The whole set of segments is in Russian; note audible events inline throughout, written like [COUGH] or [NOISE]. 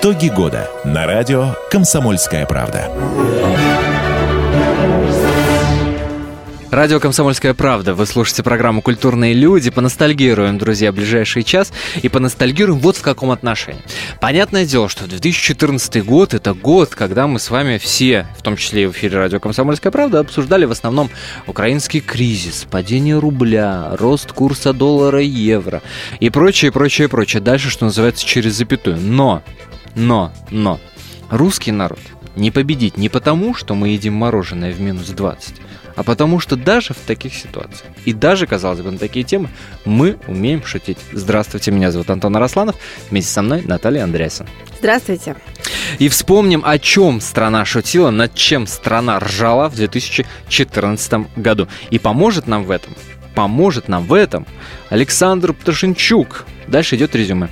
Итоги года на радио «Комсомольская правда». Радио «Комсомольская правда». Вы слушаете программу «Культурные люди». Поностальгируем, друзья, ближайший час. И поностальгируем вот в каком отношении. Понятное дело, что 2014 год – это год, когда мы с вами все, в том числе и в эфире радио «Комсомольская правда», обсуждали в основном украинский кризис, падение рубля, рост курса доллара и евро и прочее, прочее, прочее. Дальше, что называется, через запятую. Но, но, но, русский народ не победить не потому, что мы едим мороженое в минус 20, а потому что даже в таких ситуациях, и даже, казалось бы, на такие темы, мы умеем шутить. Здравствуйте, меня зовут Антон Арасланов, вместе со мной Наталья Андреасен. Здравствуйте. И вспомним, о чем страна шутила, над чем страна ржала в 2014 году. И поможет нам в этом, поможет нам в этом Александр Пташенчук. Дальше идет резюме.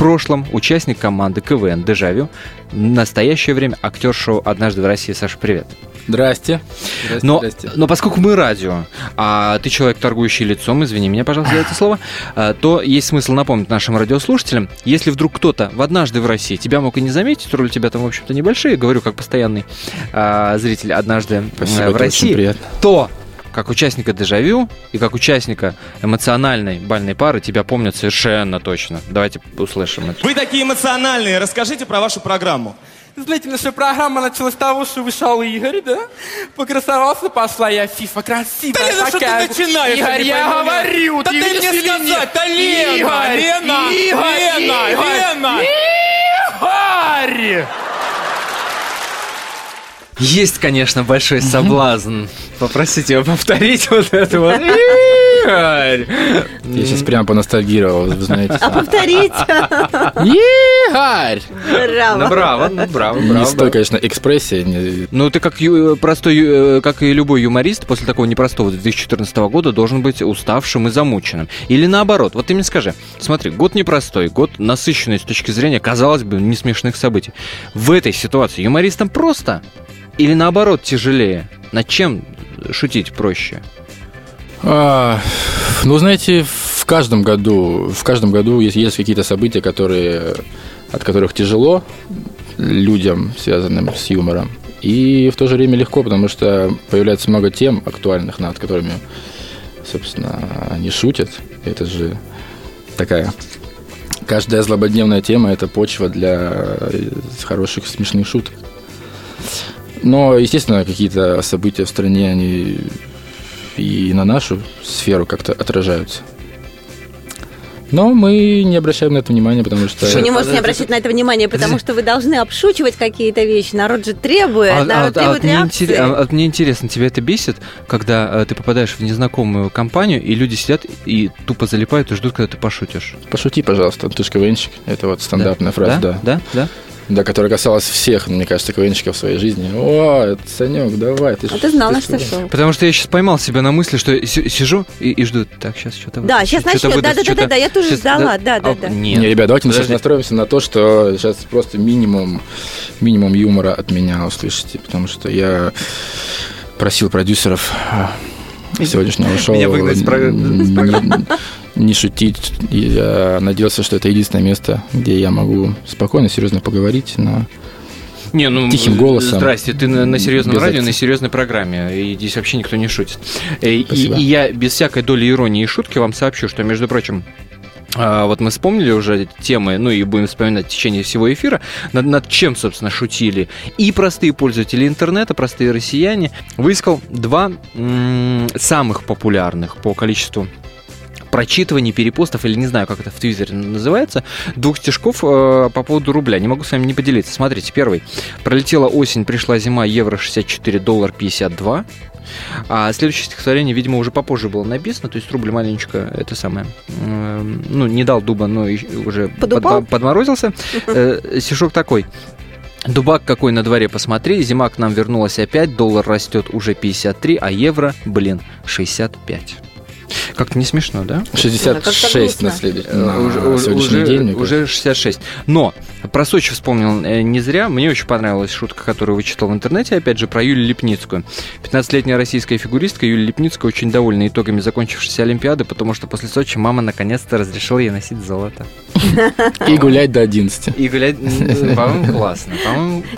В прошлом участник команды КВН «Дежавю», в настоящее время актер шоу «Однажды в России». Саша, привет. Здрасте. Здрасте, но, здрасте. но поскольку мы радио, а ты человек, торгующий лицом, извини меня, пожалуйста, за это слово, а, то есть смысл напомнить нашим радиослушателям, если вдруг кто-то в однажды в России тебя мог и не заметить, роли у тебя там, в общем-то, небольшие, говорю, как постоянный а, зритель однажды Спасибо, в России, то как участника дежавю и как участника эмоциональной бальной пары тебя помнят совершенно точно. Давайте услышим это. Вы такие эмоциональные, расскажите про вашу программу. Знаете, наша программа началась с того, что вышел Игорь, да? Покрасовался, пошла я фифа красивая Да Лена, что ты такая. начинаешь? Игорь, я понимаю? говорю, Да ты ты мне сказать, нет? да Лена, Игорь, Лена, Игорь, Лена, Игорь, Лена. Игорь! Есть, конечно, большой соблазн попросить его повторить вот это вот. [LAUGHS] Я сейчас прямо поностальгировал, вы знаете. А повторить? Игорь! Ну, Браво. браво, ну, браво, Не браво. стой, конечно, экспрессия. не- Ну, ты как ю- простой, ю- как и любой юморист, после такого непростого 2014 года должен быть уставшим и замученным. Или наоборот. Вот ты мне скажи, смотри, год непростой, год насыщенный с точки зрения, казалось бы, не смешных событий. В этой ситуации юмористам просто или наоборот тяжелее? Над чем шутить проще? А, ну, знаете, в каждом году, в каждом году есть, есть какие-то события, которые, от которых тяжело людям, связанным с юмором. И в то же время легко, потому что появляется много тем актуальных, над которыми, собственно, они шутят. Это же такая... Каждая злободневная тема – это почва для э, хороших смешных шуток. Но, естественно, какие-то события в стране, они и на нашу сферу как-то отражаются. Но мы не обращаем на это внимания, потому что... Вы не можете не обращать на это внимание, потому что вы должны обшучивать какие-то вещи. Народ же требует, А, а- народ а требует вот мне, реакции. интерес- а- мне интересно, тебя это бесит, когда э, ты попадаешь в незнакомую компанию, и люди сидят и тупо залипают и ждут, когда ты пошутишь? Пошути, пожалуйста, ты же КВНщик. Это вот стандартная фраза, да. Да? Да? Да? Да, которая касалась всех, мне кажется, КВНщиков в своей жизни. О, Санек, давай. Ты А ж- ты знал, ты что шел. Потому что я сейчас поймал себя на мысли, что си- сижу и, и жду. Так, сейчас что-то Да, сейчас начнет. Да-да-да-да, я тоже ждала. Да-да-да. Нет. Не, ребят, давайте мы сейчас Подожди. настроимся на то, что сейчас просто минимум, минимум юмора от меня услышите, потому что я просил продюсеров а, сегодняшнего шоу Меня выгнать с про- не, шутить. Я надеялся, что это единственное место, где я могу спокойно, серьезно поговорить на Не, ну, Тихим голосом. Здрасте, ты на, на серьезном Без радио, на акцента. серьезной программе, и здесь вообще никто не шутит. Э, И, и я без всякой доли иронии и шутки вам сообщу, что, между прочим, вот мы вспомнили уже темы, ну и будем вспоминать в течение всего эфира, над, над чем, собственно, шутили и простые пользователи интернета, простые россияне. Выискал два м, самых популярных по количеству прочитываний, перепостов, или не знаю, как это в Твиттере называется, двух стишков э, по поводу рубля. Не могу с вами не поделиться. Смотрите, первый. Пролетела осень, пришла зима, евро 64, доллар 52. А следующее стихотворение, видимо, уже попозже было написано, то есть рубль маленечко, это самое, ну, не дал дуба, но уже подмо- подморозился. Э, стишок такой. Дубак какой на дворе, посмотри, зима к нам вернулась опять, доллар растет уже 53, а евро, блин, 65. Как-то не смешно, да? 66 на грустно. следующий Э, на уже, сегодняшний уже- день. уже 66. Но про Сочи вспомнил э, не зря. Мне очень понравилась шутка, которую вычитал в интернете, опять же, про Юлию Лепницкую. 15-летняя российская фигуристка Юлия Лепницкая очень довольна итогами закончившейся Олимпиады, потому что после Сочи мама наконец-то разрешила ей носить золото. И гулять до 11. И гулять, по-моему, классно.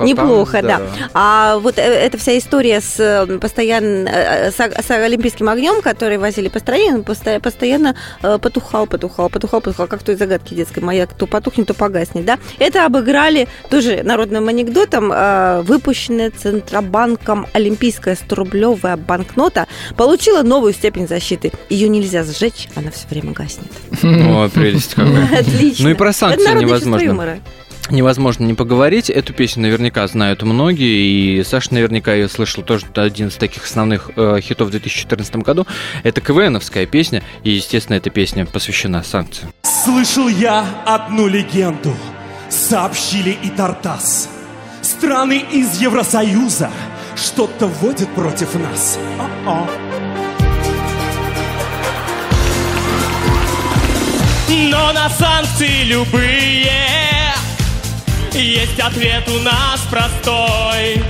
Неплохо, да. А вот э, эта вся история с постоянно с олимпийским огнем, который возили по стране, он постоянно э, потухал, потухал, потухал, потухал, как той загадке детской маяк, то потухнет, то погаснет, да. Это обыграли тоже народным анекдотом. э, Выпущенная Центробанком олимпийская 100-рублевая банкнота получила новую степень защиты. Ее нельзя сжечь, она все время гаснет. [LAUGHS] О, прелесть какая. [LAUGHS] Отлично. Ну и про санкции невозможно. Невозможно не поговорить. Эту песню наверняка знают многие, и Саша наверняка ее слышал тоже. Один из таких основных э, хитов в 2014 году. Это КВНовская песня, и, естественно, эта песня посвящена санкциям. Слышал я одну легенду, сообщили и Тартас. Страны из Евросоюза что-то вводят против нас. О-о. Но на санкции любые есть ответ у нас простой.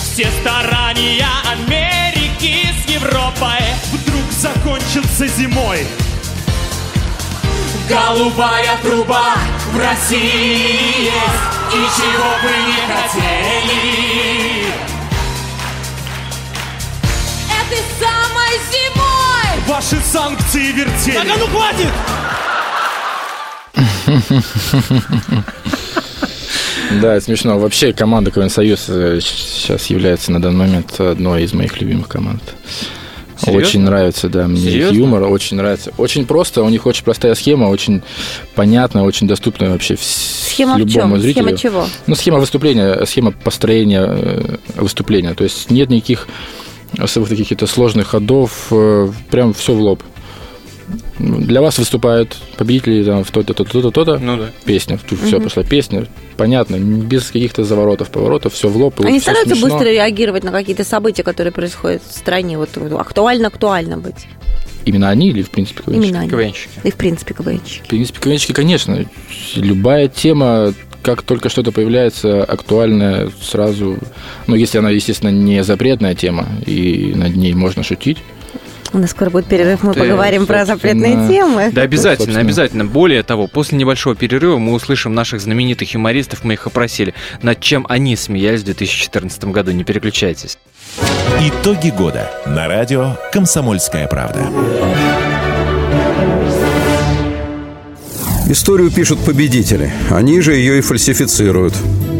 Все старания Америки с Европой вдруг закончатся зимой. Голубая труба в России есть, и чего бы не хотели. Этой самой зимой Ваши санкции вертели. Так, а ну хватит! [LAUGHS] Да, смешно. Вообще команда КВН Союз э, сейчас является на данный момент одной из моих любимых команд. Серьезно? Очень нравится, да, мне их Серьезно? юмор, очень нравится. Очень просто, у них очень простая схема, очень понятная, очень доступная вообще Схема в любому чем? зрителю. Схема чего? Ну, схема выступления, схема построения э, выступления. То есть нет никаких особых таких каких-то сложных ходов, э, прям все в лоб. Для вас выступают победители там, в то-то, то-то, то-то, то-то. Ну да. Песня. Тут все пошла песня. Понятно, без каких-то заворотов, поворотов, все в лоб. и Они стараются смешно. быстро реагировать на какие-то события, которые происходят в стране. Вот актуально-актуально быть. Именно они или, в принципе, КВНщики? Именно они. КВНщики. И, в принципе, КВНщики. В принципе, КВНщики, конечно. Любая тема, как только что-то появляется актуальная, сразу... Ну, если она, естественно, не запретная тема, и над ней можно шутить. У нас скоро будет перерыв, мы Ты, поговорим про запретные темы. Да, обязательно, обязательно. Более того, после небольшого перерыва мы услышим наших знаменитых юмористов, мы их опросили, над чем они смеялись в 2014 году. Не переключайтесь. Итоги года на радио «Комсомольская правда». Историю пишут победители. Они же ее и фальсифицируют.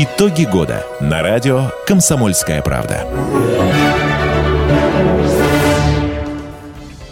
Итоги года на радио «Комсомольская правда».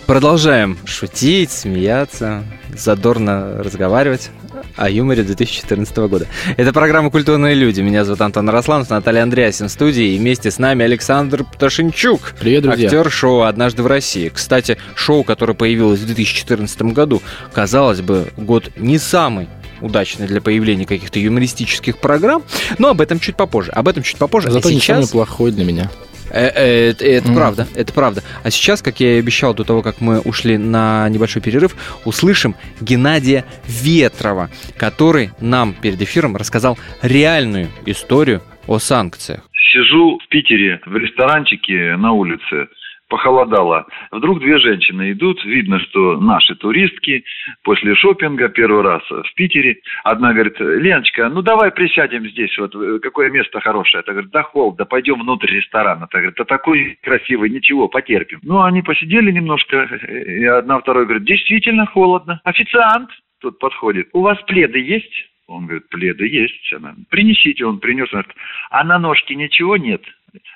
Продолжаем шутить, смеяться, задорно разговаривать о юморе 2014 года. Это программа «Культурные люди». Меня зовут Антон Росланов, Наталья Андреасин в студии. И вместе с нами Александр Пташенчук. Привет, друзья. Актер шоу «Однажды в России». Кстати, шоу, которое появилось в 2014 году, казалось бы, год не самый удачный для появления каких-то юмористических программ, но об этом чуть попозже. Об этом чуть попозже. А Зато не сейчас... самый плохой для меня. Э, э, Это, это Мгм. правда, это правда. А сейчас, как я и обещал до того, как мы ушли на небольшой перерыв, услышим Геннадия Ветрова, который нам перед эфиром рассказал реальную историю о санкциях. Сижу в Питере в ресторанчике на улице. Похолодало. Вдруг две женщины идут. Видно, что наши туристки после шопинга первый раз в Питере. Одна говорит, Леночка, ну давай присядем здесь. Вот э, какое место хорошее. Та говорит, да холодно, пойдем внутрь ресторана. Та говорит, да такой красивый, ничего, потерпим. Ну, они посидели немножко. И одна второй говорит, действительно холодно. Официант тут подходит. У вас пледы есть? Он говорит, пледы есть. Она, принесите, он принес. Она говорит, а на ножке ничего нет?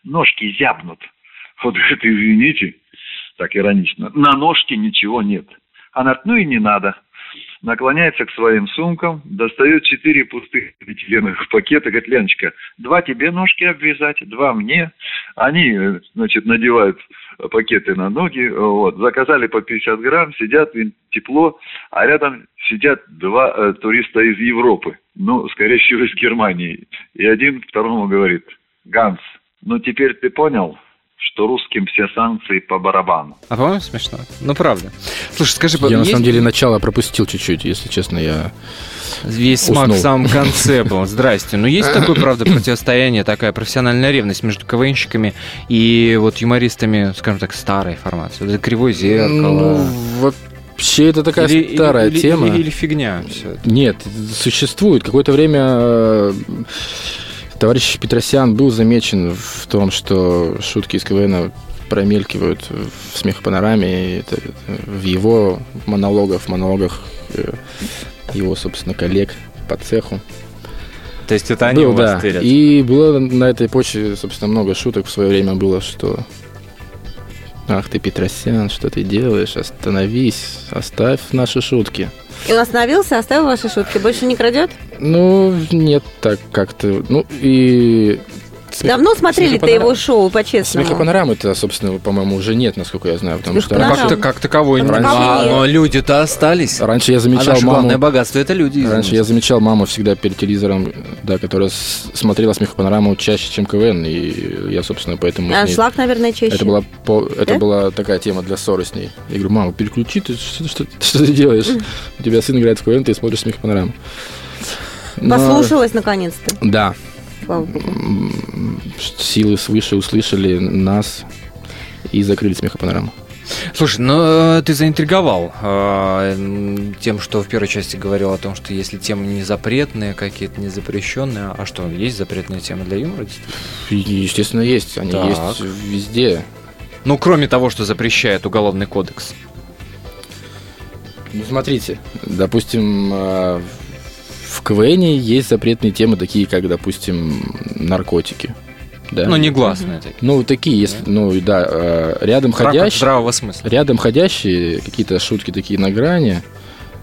Ножки зябнут. Он говорит, [LAUGHS] извините. так иронично, на ножке ничего нет. Она ну и не надо. Наклоняется к своим сумкам, достает четыре пустых полиэтиленовых пакета, говорит, Леночка, два тебе ножки обвязать, два мне. Они, э, значит, надевают пакеты на ноги, вот, заказали по 50 грамм, сидят, тепло, а рядом сидят два э, туриста из Европы, ну, скорее всего, из Германии. И один второму говорит, Ганс, ну теперь ты понял, что русским все санкции по барабану. А по-моему смешно. Ну, правда. Слушай, скажи, Я на есть- самом деле начало пропустил чуть-чуть, если честно, я... Весь смак Уснул. в самом конце был. Здрасте. Но есть такое, правда, [COUGHS] противостояние, такая профессиональная ревность между КВНщиками и вот юмористами, скажем так, старой формации. Вот это кривое зеркало. Ну, вообще это такая Или- старая или- тема. Или, или фигня все это. Нет, существует. Какое-то время э, товарищ Петросян был замечен в том, что шутки из КВН промелькивают в смехопанораме, это, это в его монологах, в монологах э, его, собственно, коллег по цеху. То есть это они Был, у вас да. тырят. И было на этой почве, собственно, много шуток в свое время было, что Ах ты, Петросян, что ты делаешь? Остановись, оставь наши шутки. И он остановился, оставил ваши шутки, больше не крадет? Ну, нет, так как-то. Ну, и... Давно смотрели-то смехопанора- его шоу, по-честному? Смехопанорамы-то, собственно, по-моему, уже нет, насколько я знаю. Потому что раньше, Как-то как таковой. А, таковой нет. но люди-то остались. раньше я А замечал наше главное маму... богатство это люди. Раньше я замечал маму всегда перед телевизором, да, которая смотрела смехопанораму чаще, чем КВН, и я, собственно, поэтому... с ней- Аншлаг, наверное, чаще. Это была, по- это Да? была такая тема для ссоры с ней. Я говорю, мама, переключи, ты что, что- что ты делаешь? [LAUGHS] У тебя сын играет в КВН, ты смотришь смехопанораму. Но- Послушалась, наконец-то. Да, Слава богу. Силы свыше услышали нас и закрыли смехопанораму. Слушай, ну ты заинтриговал э, тем, что в первой части говорил о том, что если темы не запретные, какие-то не запрещенные, а что, есть запретные темы для юмора? Естественно, есть. Они Так. есть везде. Ну, кроме того, что запрещает Уголовный кодекс. Ну, смотрите, допустим, э, в КВН есть запретные темы, такие как, допустим, наркотики. Да? Ну, негласные такие. Ну, такие, если, ну, да, э, рядом ходящие, здравого смысла. рядом ходящие какие-то шутки такие на грани,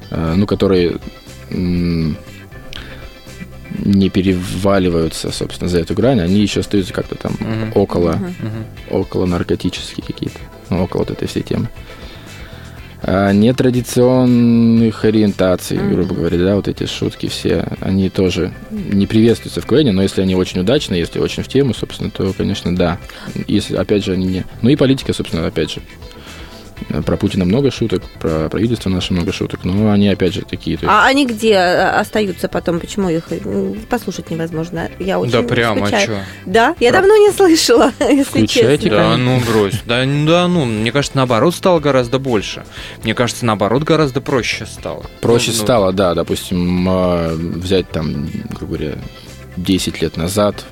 э, ну, которые не переваливаются, собственно, за эту грань, они еще остаются как-то там Мгм. около, Мгм. около наркотические какие-то, ну, около вот этой всей темы. А нетрадиционных ориентаций, грубо говоря, да, вот эти шутки все, они тоже не приветствуются в КВН, но если они очень удачные, если очень в тему, собственно, то, конечно, да. Если, опять же, они не... Ну и политика, собственно, опять же. Про Путина много шуток, про правительство наше много шуток, но они, опять же, такие. есть- А они где э, остаются потом? Почему их м, послушать невозможно? Я очень Да прямо, скучаю. что? Да? Я Про- давно не слышала, [LAUGHS] если Включайте, честно. Да, ну брось. Да, ну, да, ну, мне кажется, наоборот стало гораздо больше. Мне кажется, наоборот, гораздо проще стало. Проще Ну, ну, стало, да, допустим, э, взять там, грубо говоря, 10 лет назад,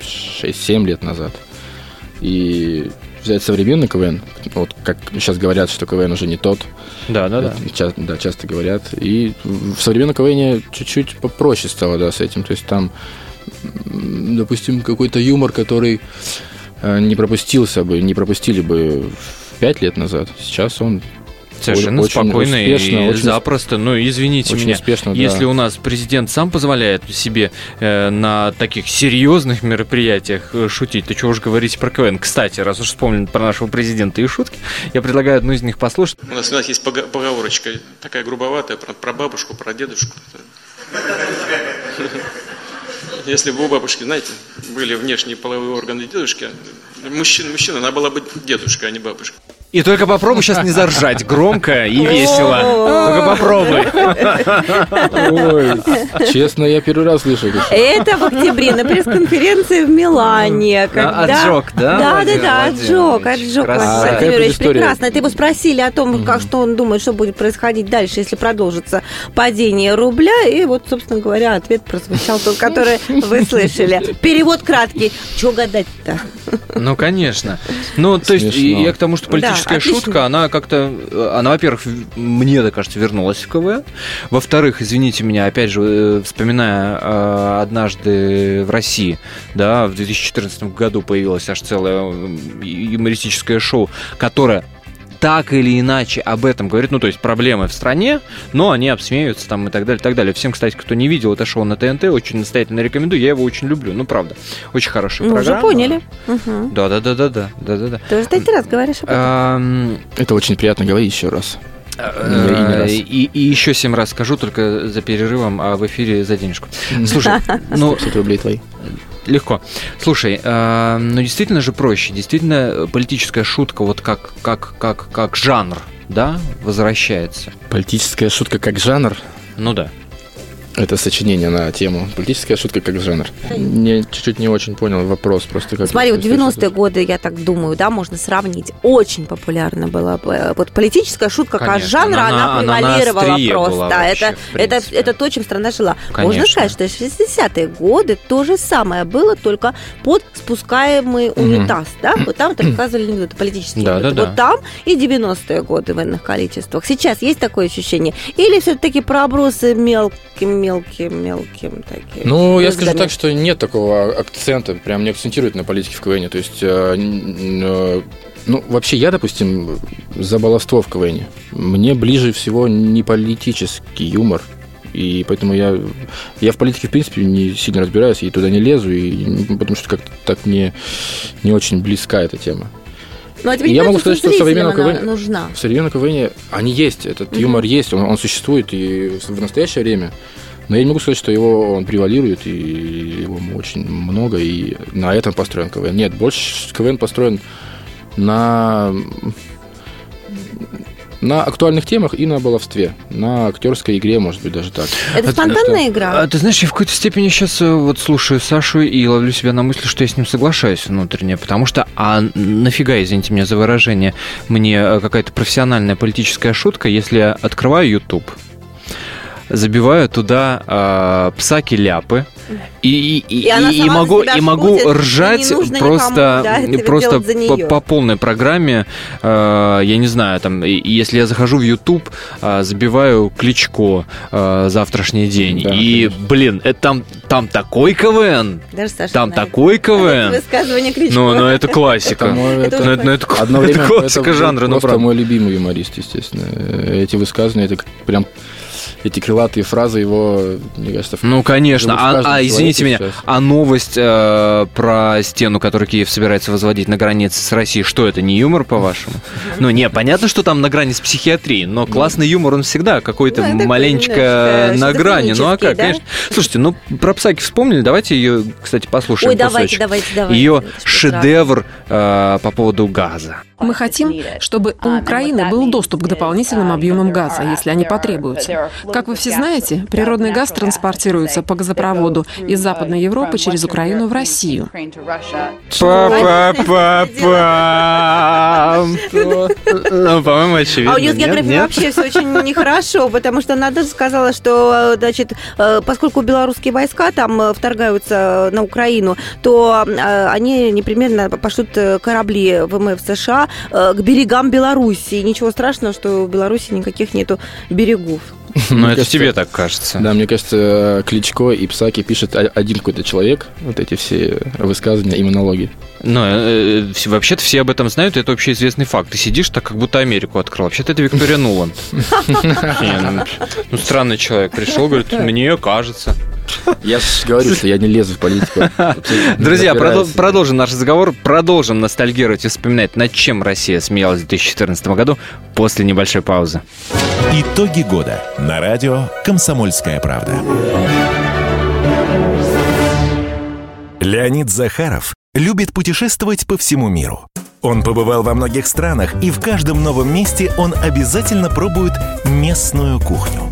6-7 лет назад, и взять современный КВН, вот как сейчас говорят, что КВН уже не тот, Да, да, да. Ча- да, часто говорят. И в современном КВН чуть-чуть попроще стало, да, с этим. То есть там, допустим, какой-то юмор, который э, не пропустился бы, не пропустили бы пять лет назад. Сейчас он Совершенно очень спокойно успешно, и очень- запросто. Ну, извините очень меня. успешно, да. Если у нас президент сам позволяет себе э, на таких серьезных мероприятиях э, шутить, то чего уж говорить про КВН. Кстати, раз уж вспомнили про нашего президента и шутки, я предлагаю одну из них послушать. У нас, у нас есть поговорочка, такая грубоватая, про, про бабушку, про дедушку. Если бы у бабушки, знаете, были внешние половые органы дедушки, мужчина, мужчина, она была бы дедушка, а не бабушка. И только попробуй сейчас не заржать громко и весело. Только попробуй. Ой, честно, я первый раз слышу. это. В октябре на пресс-конференции в Милане. Когда... отжог, да, Да, да, да, отжог, отжог. Владимирович, прекрасно. Ты его спросили о том, как, что он думает, что будет происходить дальше, если продолжится падение рубля. И вот, собственно говоря, ответ прозвучал тот, который вы слышали. Перевод краткий. Чего гадать-то? Ну, конечно. Ну, то есть, я к тому, что политическая политическая отлично. шутка, она как-то, э, она, во-первых, мне так кажется, вернулась в КВН. Во-вторых, извините меня, опять же, э, вспоминая э, однажды в России, да, в 2014 году появилось аж целое юмористическое шоу, которое так или иначе об этом говорит, ну, то есть проблемы в стране, но они обсмеются там и так далее, и так далее. Всем, кстати, кто не видел это шоу на ТНТ, очень настоятельно рекомендую, я его очень люблю, ну, правда. Очень хорошая Мы уже программа. поняли. Мгм. Да-да-да-да-да, да-да-да. Ты уже третий раз говоришь об этом. Это очень приятно говорить еще раз. Э, И. И, еще семь раз скажу, только за перерывом, а в эфире за денежку. Слушай, [LAUGHS] ну, 150 рублей твои. легко. Слушай, э, ну действительно же проще, действительно политическая шутка, вот как, как, как, как жанр, да, возвращается. Политическая шутка как жанр. Ну да. Это сочинение на тему. Политическая шутка как жанр. Не, чуть-чуть не очень понял вопрос. Просто как Смотри, вот просто 90-е годы, я так думаю, да, можно сравнить. Очень популярна была э, вот политическая шутка как Конечно, жанр, она она, на- она на превалировала острие просто. была вообще, это, в это, это то, чем страна жила. Можно Конечно. сказать, что в 60-е годы то же самое было, только под спускаемый унитаз, да? Вот там это рассказывали анекдоты политические. Да, анекдоты. да, вот да. там и 90-е годы в иных количествах. Сейчас есть такое ощущение? Или все-таки пробросы мелким-мелким-мелким такие? Ну, я скажу так, что нет такого акцента, прям не акцентируют на политике в КВН. То есть, э, э, ну, вообще я, допустим, за баловство в КВН. Мне ближе всего не политический юмор. И поэтому я, я в политике, в принципе, не сильно разбираюсь, и туда не лезу, и, потому что как-то так мне не очень близка эта тема. Ну, а тебе И не я могу сказать, что современного она КВН нужна? В современном КВН они есть, этот Мгм. юмор есть, он, он существует и в настоящее время. Но я не могу сказать, что его он превалирует, и его очень много, и на этом построен КВН. Нет, больше КВН построен на на актуальных темах и на баловстве, на актерской игре, может быть, даже так. Это А спонтанная игра? А, ты знаешь, я в какой-то степени сейчас вот слушаю Сашу и ловлю себя на мысли, что я с ним соглашаюсь внутренне, потому что, а нафига, извините меня за выражение, мне э, какая-то профессиональная политическая шутка, если я открываю YouTube, забиваю туда э, псаки-ляпы, и, и, И и- и могу, и могу шутит, и ржать нужно просто, никому, да, просто по, по полной программе. Э, я не знаю, там, и- и если я захожу в YouTube, э, забиваю Кличко э, завтрашний день, Да, и, блин, это там, там такой КВН, Даже Саша там знает. такой КВН. Высказывание Кличко. Ну, ну, это классика. Это мой- Это Ну, это, ну, это, Одно это время классика это жанра, ну, правда. мой любимый юморист, естественно. Эти высказывания, это прям эти крылатые фразы его, мне кажется, в- Ну, конечно. А, а, извините меня, сейчас. а новость э, про стену, которую Киев собирается возводить на границе с Россией, что это, не юмор, по-вашему? [LAUGHS] Ну, не, понятно, что там на грани с психиатрией, но классный юмор, он всегда какой-то Ну, маленечко немножко на грани. Ну, а как, да? конечно. Слушайте, ну, про Псаки вспомнили, давайте ее, кстати, послушаем Ой, давайте, давайте, давайте. Ее шедевр э, по поводу газа. Мы хотим, чтобы у Украины был доступ к дополнительным объемам газа, если они потребуются. Как вы все знаете, природный газ транспортируется по газопроводу из Западной Европы через Украину в Россию. Па-па-па-па. Ну, по-моему, очевидно. А у нее с географией вообще все очень нехорошо, потому что она даже сказала, что, э, значит, э, поскольку белорусские войска там э, вторгаются на Украину, то э, они непременно пошлют э, корабли ВМФ США э, к берегам Белоруссии. Ничего страшного, что у Беларуси никаких нету берегов. [LAUGHS] Ну, Мне это кажется, тебе так кажется. Да, мне кажется, Кличко и Псаки пишет один какой-то человек, вот эти все высказывания и монологи. Ну, э, э, вообще-то все об этом знают, это общеизвестный факт. Ты сидишь так, как будто Америку открыл. Вообще-то это Виктория Нуланд. [LAUGHS] Ну, Ну, странный человек пришел, говорит, мне кажется. Я говорю, что я не лезу в политику. Друзья, продолжим наш разговор, продолжим ностальгировать и вспоминать, над чем Россия смеялась в 2014 году после небольшой паузы. Итоги года на радио «Комсомольская правда». Леонид Захаров любит путешествовать по всему миру. Он побывал во многих странах, и в каждом новом месте он обязательно пробует местную кухню.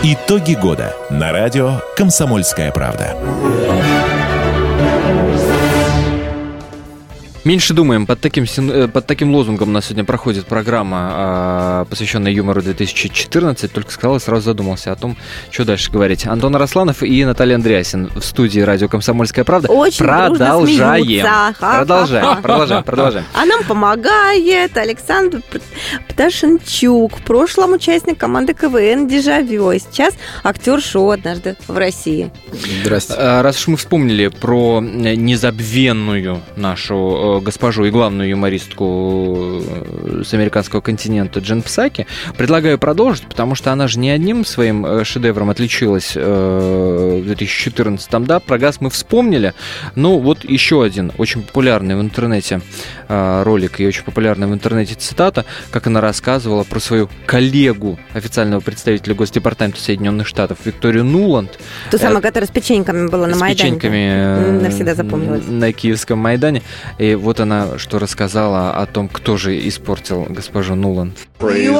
Итоги года на радио «Комсомольская правда». Меньше думаем. Под таким, э, под таким лозунгом у нас сегодня проходит программа, а, посвященная юмору 2014. Только сказал и сразу задумался о том, что дальше говорить. Антон Арасланов и Наталья Андреасин в студии радио «Комсомольская правда». Очень продолжаем. Продолжаем, продолжаем, продолжаем. А нам помогает Александр Пташенчук, в прошлом участник команды КВН «Дежавю», а сейчас актер шоу «Однажды в России». Здравствуйте. А, раз уж мы вспомнили про незабвенную нашу э, госпожу и главную юмористку э, с американского континента Джен Псаки. Предлагаю продолжить, потому что она же не одним своим э, шедевром отличилась э, в 2014 -м, да, про газ мы вспомнили. Ну, вот еще один очень популярный в интернете ролик и очень популярный в интернете цитата, как она рассказывала про свою коллегу, официального представителя Госдепартамента Соединенных Штатов Викторию Нуланд. Ту самую, которая с печеньками была на с Майдане. С печеньками навсегда запомнилась. На Киевском Майдане. И вот она что рассказала о том, кто же испортил госпожу Нуланд. Вы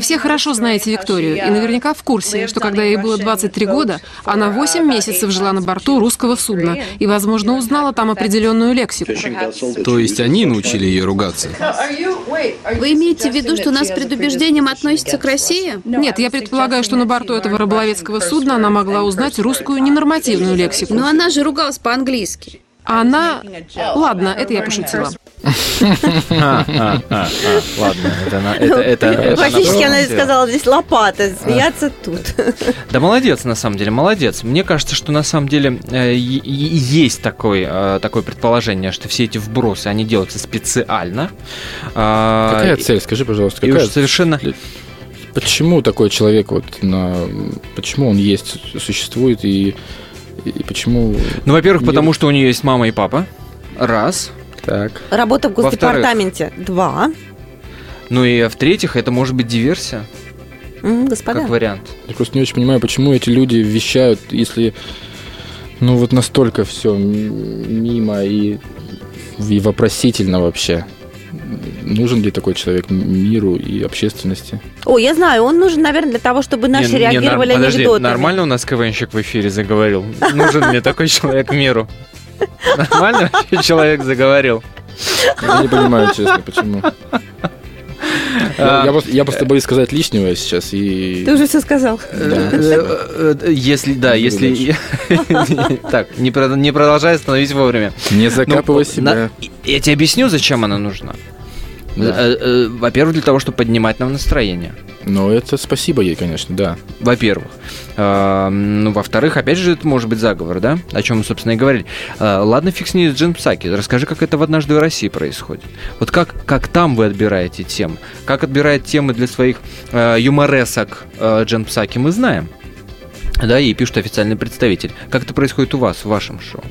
все хорошо знаете Викторию и наверняка в курсе, что когда ей было 23 года, она 8 месяцев жила на борту русского судна и, возможно, узнала там определенную лексику. То есть они научили ее ругаться? Вы имеете в виду, что она с предубеждением относится к России? Нет, я предполагаю, что на борту этого рыболовецкого судна она могла узнать русскую ненормативную лексику. Но она же ругалась по-английски. Она... Ладно, это я пошутила. Ладно, это... Фактически она сказала здесь лопата, смеяться тут. Да молодец, на самом деле, молодец. Мне кажется, что на самом деле э, есть такое, такое предположение, что все эти вбросы, они делаются специально. А, какая цель, скажи, пожалуйста, какая? совершенно... Почему такой человек вот на... Почему он есть, существует и и почему... Ну, во-первых, мир... потому что у нее есть мама и папа. Раз. Так. Работа в Госдепартаменте. Два. Ну и в-третьих, это может быть диверсия. Mm, господа. Как вариант. Я просто не очень понимаю, почему эти люди вещают, если ну вот настолько все мимо и, и вопросительно вообще нужен ли такой человек миру и общественности? О, я знаю, он нужен, наверное, для того, чтобы наши не, реагировали не, подожди, анекдотами. нормально у нас КВНщик в эфире заговорил? Нужен мне такой человек миру? Нормально вообще человек заговорил? Я не понимаю, честно, почему. Я, я, просто, я просто боюсь сказать лишнего сейчас и. Ты уже все сказал. Э, э, если да, если [LAUGHS] так не продолжай остановить вовремя. Не закапывай ну, себя. Я тебе объясню, зачем она нужна. Э, во-первых, для того, чтобы поднимать нам настроение. Ну, это спасибо ей, конечно, да. Во-первых. Э, ну, во-вторых, опять же, это может быть заговор, да? О чем мы, собственно, и говорили. Э, ладно, фиг с ней Джин Псаки. Расскажи, как это в «Однажды в России» происходит. Вот как, как там вы отбираете темы? Как отбирает темы для своих э, юморесок э, Джин Псаки, мы знаем. Да, и пишут официальный представитель. Как это происходит у вас, в вашем шоу?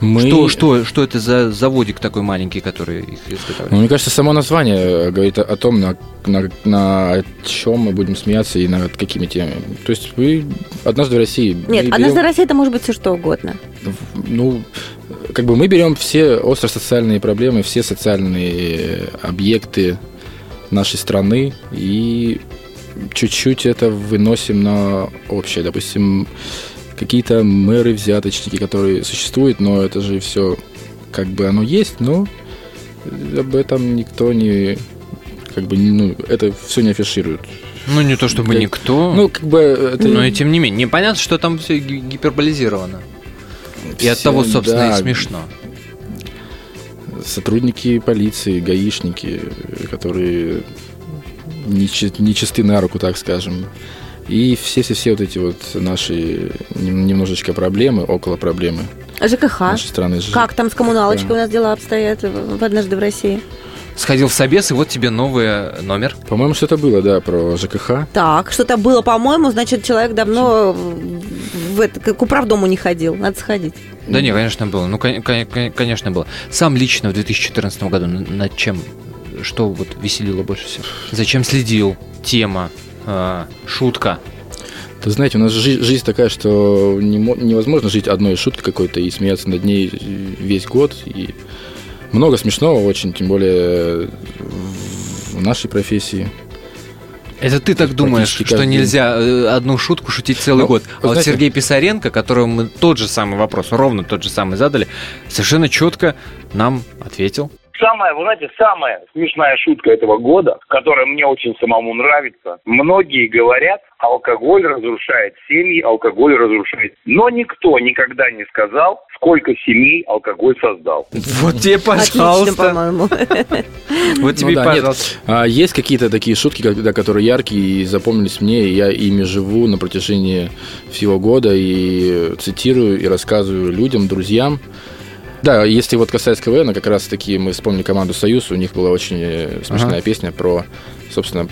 Мы... Что, что, что это за заводик такой маленький, который их изготавливает? Ну, мне кажется, само название говорит о том, на, на, на чем мы будем смеяться и над какими темами. То есть вы однажды в России... Нет, берем... однажды в России это может быть все что угодно. Ну, как бы мы берем все остро-социальные проблемы, все социальные объекты нашей страны и чуть-чуть это выносим на общее. Допустим, какие-то мэры, взяточники, которые существуют, но это же все как бы оно есть, но об этом никто не как бы ну это все не афиширует. Ну, не то чтобы как, никто. Ну, как бы... Это... Но и тем не менее. Непонятно, что там все гиперболизировано. И от того, собственно, да. и смешно. Сотрудники полиции, гаишники, которые не, не чисты на руку, так скажем. И все-все-все вот эти вот наши немножечко проблемы, около проблемы. ЖКХ. Нашей страны. Как там с коммуналочкой у нас дела обстоят в однажды в России? Сходил в собес, и вот тебе новый номер. По-моему, что-то было, да, про ЖКХ. Так, что-то было, по-моему, значит, человек давно в это, к управдому не ходил. Надо сходить. Да не, конечно, было. Ну, конечно, было. Сам лично в 2014 году над чем, что вот веселило больше всего? Зачем следил? Тема, э, шутка. Ты знаете, у нас жизнь, жизнь такая, что не, невозможно жить одной шуткой какой-то и смеяться над ней весь год. И много смешного очень, тем более в нашей профессии. Это ты так думаешь, что нельзя э, одну шутку шутить целый ну, год. А знаете, вот Сергей Писаренко, которому мы тот же самый вопрос, ровно тот же самый задали, совершенно четко нам ответил. Самая, вы знаете, самая смешная шутка этого года, которая мне очень самому нравится. Многие говорят, алкоголь разрушает семьи, алкоголь разрушает. Но никто никогда не сказал, сколько семей алкоголь создал. Вот тебе, пожалуйста. Отлично, по-моему. [LAUGHS] Вот тебе, ну пожалуйста. А есть какие-то такие шутки, которые яркие и запомнились мне, и я ими живу на протяжении всего года и цитирую и рассказываю людям, друзьям. Да, если вот касается КВН, как раз таки мы вспомнили команду «Союз», у них была очень э, смешная ага. песня про, собственно,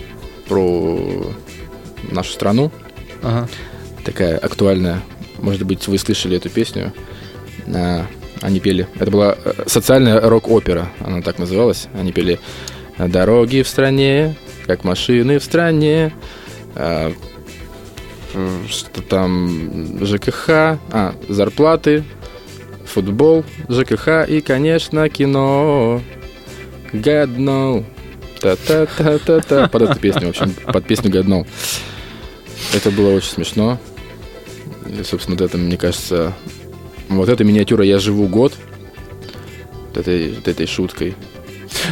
про нашу страну. Ага. Такая актуальная. Может быть, вы слышали эту песню. А, они пели. Это была э, социальная рок-опера, она так называлась. Они пели «Дороги в стране, как машины в стране», а, что там ЖКХ, а, зарплаты, футбол, ЖКХ и, конечно, кино. God. Та-та-та-та-та. Под эту песню, в общем, под песню God. Это было очень смешно. И, собственно, вот это, мне кажется, вот эта миниатюра «Я живу год», вот этой, вот этой шуткой,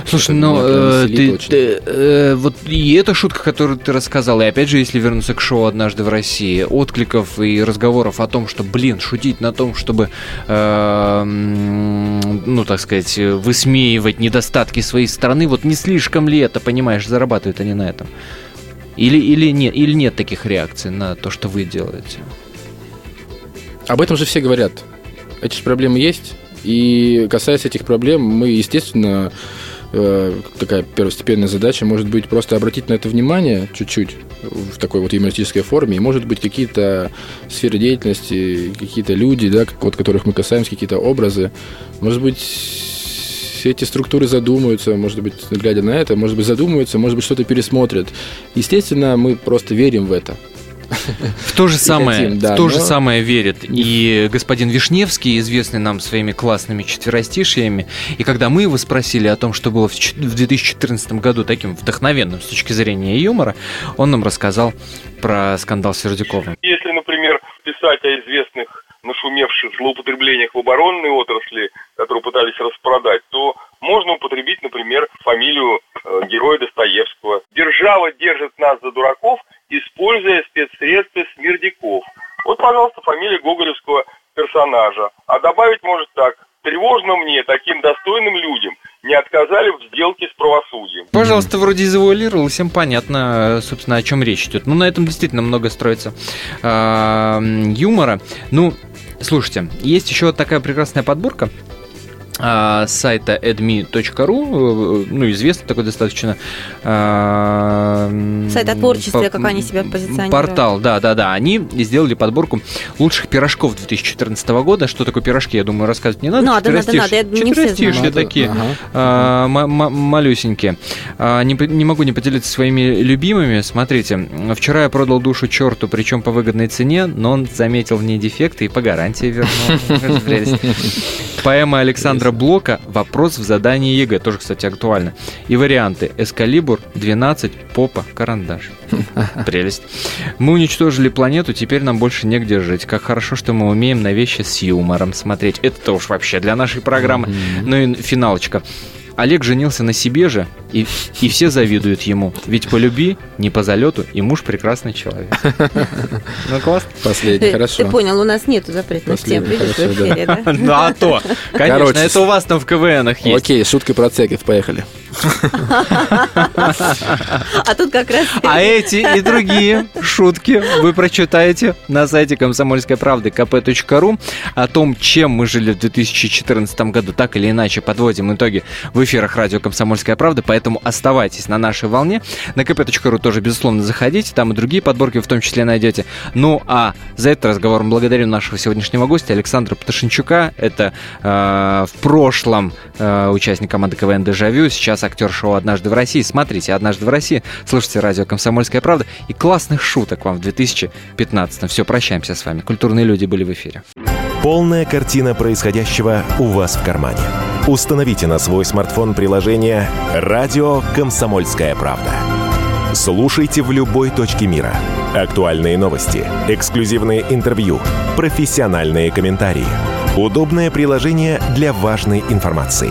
Слушай, ну э, ты, ты, э, вот и эта шутка, которую ты рассказал, и опять же, если вернуться к шоу однажды в России, откликов и разговоров о том, что, блин, шутить на том, чтобы, э, ну так сказать, высмеивать недостатки своей страны, вот не слишком ли это, понимаешь, зарабатывают они на этом? Или, или, нет, или нет таких реакций на то, что вы делаете? Об этом же все говорят. Эти же проблемы есть. И касаясь этих проблем, мы, естественно, такая первостепенная задача может быть просто обратить на это внимание чуть-чуть в такой вот юмористической форме, и может быть какие-то сферы деятельности, какие-то люди, да, вот которых мы касаемся, какие-то образы, может быть все эти структуры задумаются, может быть, глядя на это, может быть, задумаются, может быть, что-то пересмотрят. Естественно, мы просто верим в это. В то же самое, хотим, да, в то но... же самое верит и господин Вишневский, известный нам своими классными четверостишиями. И когда мы его спросили о том, что было в 2014 году таким вдохновенным с точки зрения юмора, он нам рассказал про скандал с Сердюковым. Если, например, писать о известных нашумевших злоупотреблениях в оборонной отрасли, которые пытались распродать, то можно употребить, например, фамилию э, героя Достоевского. Держава держит нас за дураков, используя спецсредства смердяков. Вот, пожалуйста, фамилия гоголевского персонажа. А добавить может так. Тревожно мне, таким достойным людям, не отказали в сделке с правосудием. Пожалуйста, вроде завуалировал, всем понятно, собственно, о чем речь идет. Ну, на этом действительно много строится э, юмора. Ну, слушайте, есть еще такая прекрасная подборка а, сайта adme.ru, э, ну, известный такой достаточно... А, Сайт о творчестве, по, как они себя позиционируют. Pортал, да-да-да. Они сделали подборку лучших пирожков 2014 года. Что такое пирожки, я думаю, рассказывать не надо. Надо, надо, надо. Я Четверостишья такие, ага. а, малюсенькие. А, не, не могу не поделиться своими любимыми. Смотрите, вчера я продал душу черту, причем по выгодной цене, но он заметил в ней дефекты и по гарантии вернул. [LAUGHS] Поэма Александра Блока «Вопрос в задании ЕГЭ». Тоже, кстати, актуально. И варианты. Эскалибур, 12, попа, карандаш. [LAUGHS] Прелесть. Мы уничтожили планету, теперь нам больше негде жить. Как хорошо, что мы умеем на вещи с юмором смотреть. Это уж вообще для нашей программы. Ну и финалочка. Олег женился на себе же, и, и все завидуют ему. Ведь по любви, не по залету, и муж прекрасный человек. [LAUGHS] Ну, класс. Последний, хорошо. Ты понял, у нас нету запретных тем, видишь, в эфире, да? [LAUGHS] Ну, а то. Конечно, это у вас там в КВНах есть. Окей, шутка про церковь, поехали. А тут как раз... А эти и другие шутки вы прочитаете на сайте комсомольской правды kp.ru о том, чем мы жили в 2014 году. Так или иначе подводим итоги в эфирах радио «Комсомольская правда», поэтому оставайтесь на нашей волне. На kp.ru тоже, безусловно, заходите, там и другие подборки в том числе найдете. Ну, а за этот разговор мы благодарим нашего сегодняшнего гостя Александра Пташенчука. Это э, в прошлом э, участник команды КВН «Дежавю», сейчас актер шоу «Однажды в России». Смотрите «Однажды в России», слушайте радио «Комсомольская правда» и классных шуток вам в 2015 Все, прощаемся с вами. Культурные люди были в эфире. Полная картина происходящего у вас в кармане. Установите на свой смартфон приложение «Радио Комсомольская правда». Слушайте в любой точке мира. Актуальные новости, эксклюзивные интервью, профессиональные комментарии. Удобное приложение для важной информации.